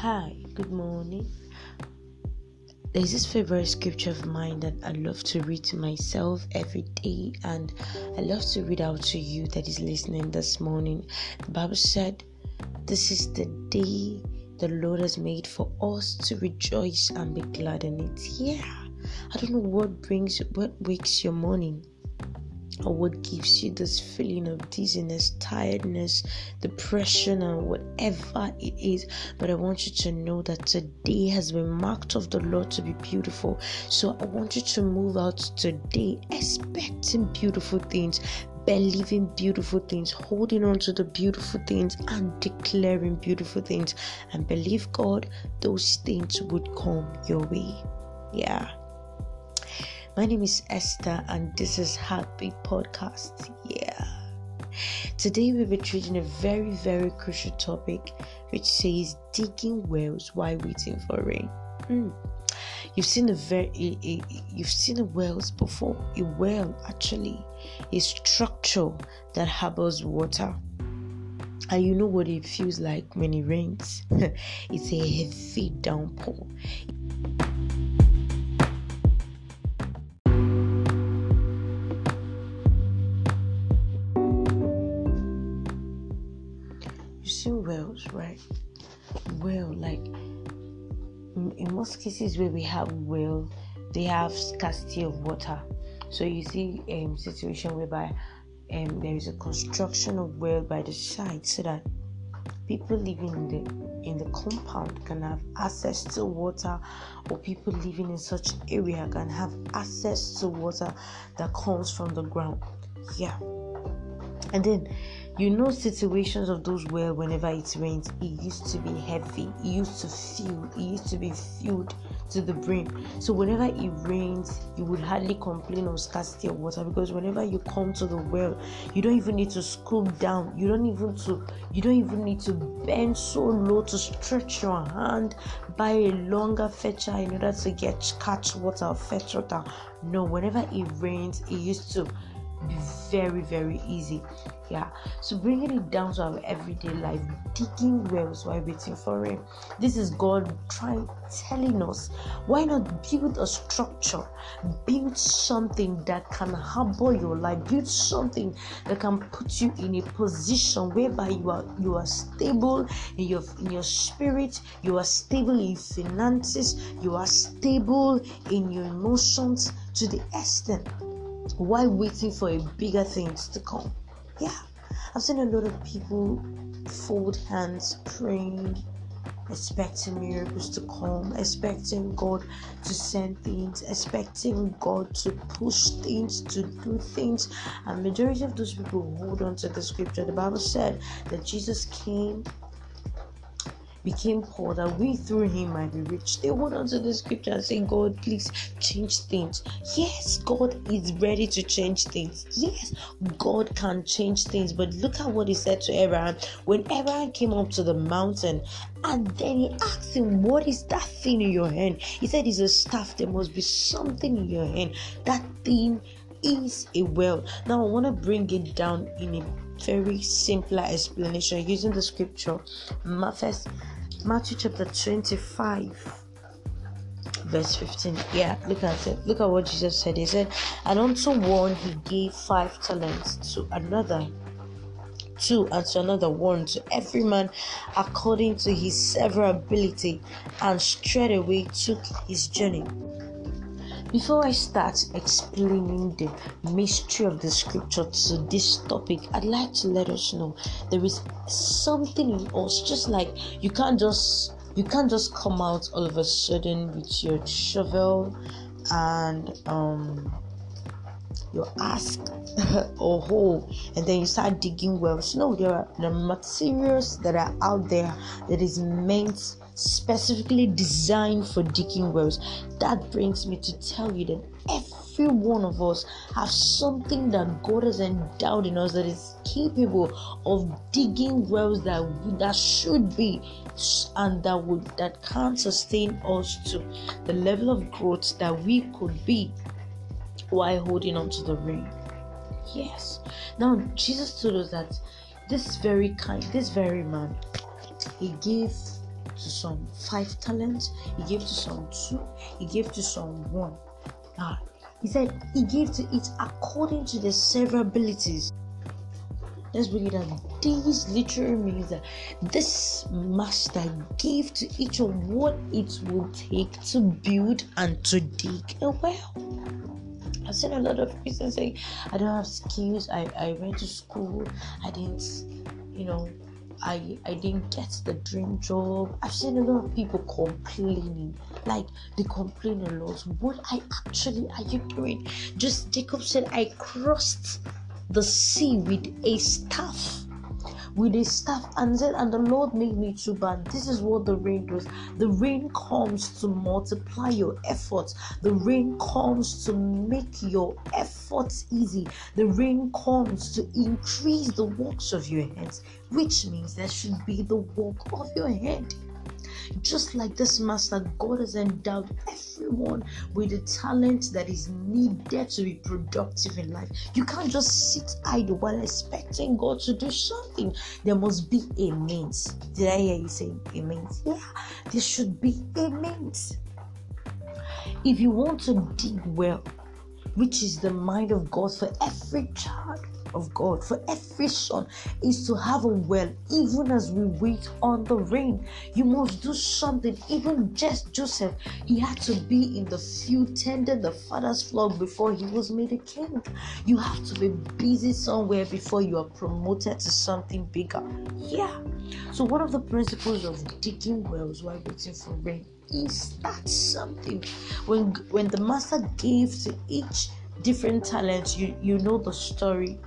Hi, good morning. There's this favorite scripture of mine that I love to read to myself every day, and I love to read out to you that is listening this morning. The Bible said, This is the day the Lord has made for us to rejoice and be glad in it. Yeah, I don't know what brings, what wakes your morning or what gives you this feeling of dizziness, tiredness, depression, and whatever it is. But I want you to know that today has been marked of the Lord to be beautiful. So I want you to move out today expecting beautiful things. Believing beautiful things, holding on to the beautiful things, and declaring beautiful things, and believe God, those things would come your way. Yeah. My name is Esther, and this is Heartbeat Podcast. Yeah. Today we'll be treating a very, very crucial topic, which says digging wells while waiting for rain. Mm. You've seen a very, you've seen a wells before. A well actually a structure that harbors water. And you know what it feels like when it rains. it's a heavy downpour. You've wells, right? Well, like in most cases where we have well, they have scarcity of water. So you see a um, situation whereby um, there is a construction of well by the side so that people living in the in the compound can have access to water or people living in such area can have access to water that comes from the ground yeah and then you know situations of those where whenever it rains it used to be heavy. It used to fill it used to be filled to the brim. So whenever it rains you would hardly complain of scarcity of water because whenever you come to the well you don't even need to scoop down. You don't even to you don't even need to bend so low to stretch your hand by a longer fetcher in order to get catch water or fetch water. No whenever it rains it used to be very very easy. Yeah. So bringing it down to our everyday life digging wells while waiting for rain. This is god trying telling us why not build a structure? Build something that can harbor your life. Build something that can put you in a position whereby you are you are stable in your in your spirit you are stable in finances you are stable in your emotions to the extent while waiting for a bigger things to come. Yeah, I've seen a lot of people fold hands, praying, expecting miracles to come, expecting God to send things, expecting God to push things, to do things. And majority of those people hold on to the scripture. The Bible said that Jesus came became poor that we through him might be rich. They hold on to the scripture and say, God, please change things. Yes, God is ready to change things. Yes, God can change things. But look at what he said to Abraham when Abraham came up to the mountain and then he asked him, What is that thing in your hand? He said, It's a staff. There must be something in your hand. That thing is a well. Now I want to bring it down in a very simpler explanation using the scripture. First, Matthew chapter 25 verse 15 yeah look at it. Look at what jesus said. He said and unto one he gave five talents to another two and to another one to every man according to his several ability and straightway took his journey before I start explaining the mystery of the scripture to this topic, I'd like to let us know there is something in us, just like you can't just you can't just come out all of a sudden with your shovel and um your ask or hole and then you start digging wells. No, there are the materials that are out there that is meant specifically designed for digging wells. That brings me to tell you that every one of us have something that God has endowed in us that is capable of digging wells that that should be and that would that can sustain us to the level of growth that we could be while holding on to the ring. Yes. Now Jesus told us that this very kind, this very man, he gave to some five talents, he gave to some two, he gave to some one. Ah, he said he gave to each according to the several abilities. Let's bring it down. This literally means that this master gave to each of what it will take to build and to dig a well. I've seen a lot of Christians saying, I don't have skills, I, I went to school, I didn't, you know, I I didn't get the dream job. I've seen a lot of people complaining. Like they complain a lot. What I actually are you doing? Just Jacob said I crossed the sea with a staff with a staff and said, And the Lord made me to burn. This is what the rain does. The rain comes to multiply your efforts, the rain comes to make your efforts easy, the rain comes to increase the works of your hands, which means there should be the work of your hand. Just like this master, God has endowed everyone with the talent that is needed to be productive in life. You can't just sit idle while expecting God to do something. There must be a means. Did I hear you say a means? Yeah, there should be a means. If you want to dig well, which is the mind of God for every child, of God for every son is to have a well, even as we wait on the rain. You must do something. Even just Joseph, he had to be in the field tending the father's flock before he was made a king. You have to be busy somewhere before you are promoted to something bigger. Yeah. So, one of the principles of digging wells while waiting for rain is that something. When when the master gave to each different talents, you you know the story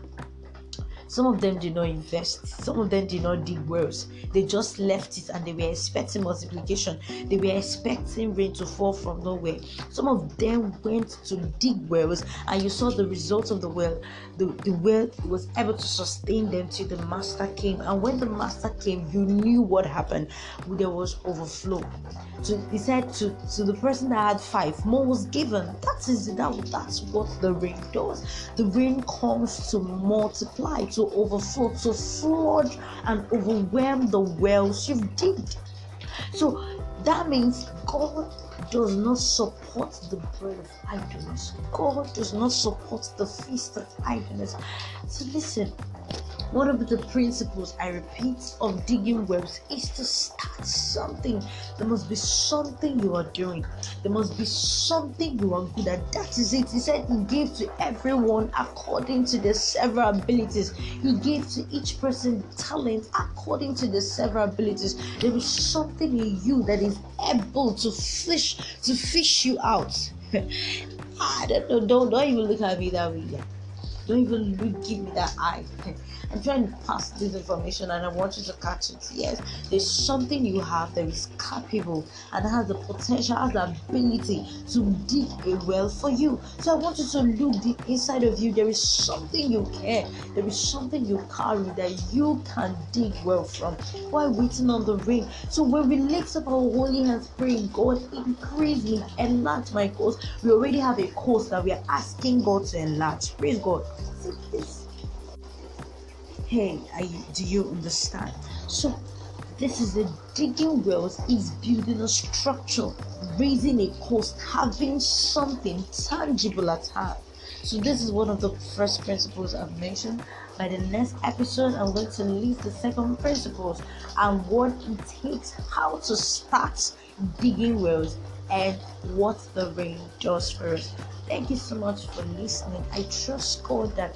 some of them did not invest, some of them did not dig wells. They just left it and they were expecting multiplication. They were expecting rain to fall from nowhere. Some of them went to dig wells and you saw the results of the well. The, the well was able to sustain them till the master came. And when the master came, you knew what happened. There was overflow. So he said to, to the person that had five, more was given. That is that, that's what the rain does. The rain comes to multiply, to overflow, to flood and overwhelm the wells you've digged. So that means God does not support the bread of idleness. God does not support the feast of idleness. So listen, one of the principles I repeat of digging wells is to start something. There must be something you are doing. There must be something you are good at. That is it. He said he gave to everyone according to their several abilities. He gave to each person talent according to their several abilities. There is something in you that is able to fish to fish you out. I don't know. Don't don't even look at me that way. Don't even look, give me that eye. I'm trying to pass this information and I want you to catch it. Yes, there's something you have that is capable and has the potential, has the ability to dig a well for you. So I want you to look deep inside of you. There is something you care, there is something you carry that you can dig well from while waiting on the rain. So when we lift up our holy hands praying, God increase me, enlarge my course. We already have a course that we are asking God to enlarge. Praise God. Hey I, do you understand? So this is the digging wells is building a structure raising a cost having something tangible at hand so this is one of the first principles i've mentioned. By the next episode i'm going to list the second principles and what it takes how to start digging wells and what the rain does for us. Thank you so much for listening. I trust god that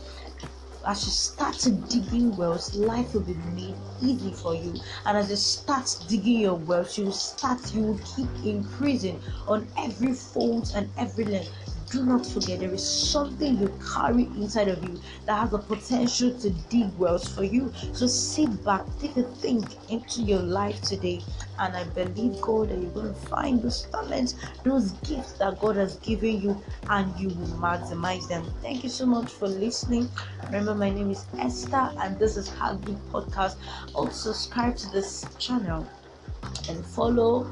as you start digging wells, life will be made easy for you. And as you start digging your wells, you will start, you will keep increasing on every fold and every length do not forget there is something you carry inside of you that has the potential to dig wells for you. So sit back, take a think into your life today, and I believe God that you're going to find those talents, those gifts that God has given you, and you will maximize them. Thank you so much for listening. Remember, my name is Esther, and this is Heartbeat Podcast. Also, subscribe to this channel and follow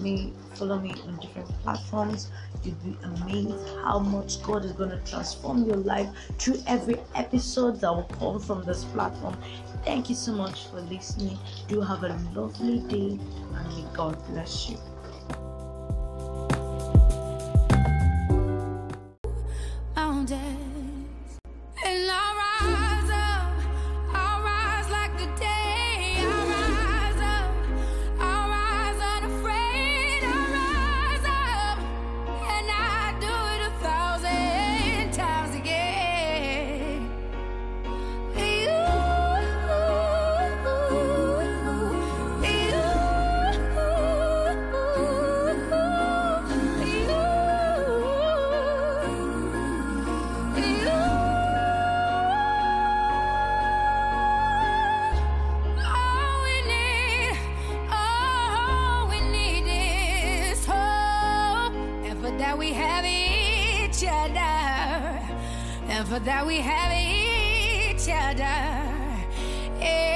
me, follow me on different platforms. You'd be amazed how much God is going to transform your life through every episode that will come from this platform. Thank you so much for listening. Do have a lovely day and may God bless you. For that we have each other.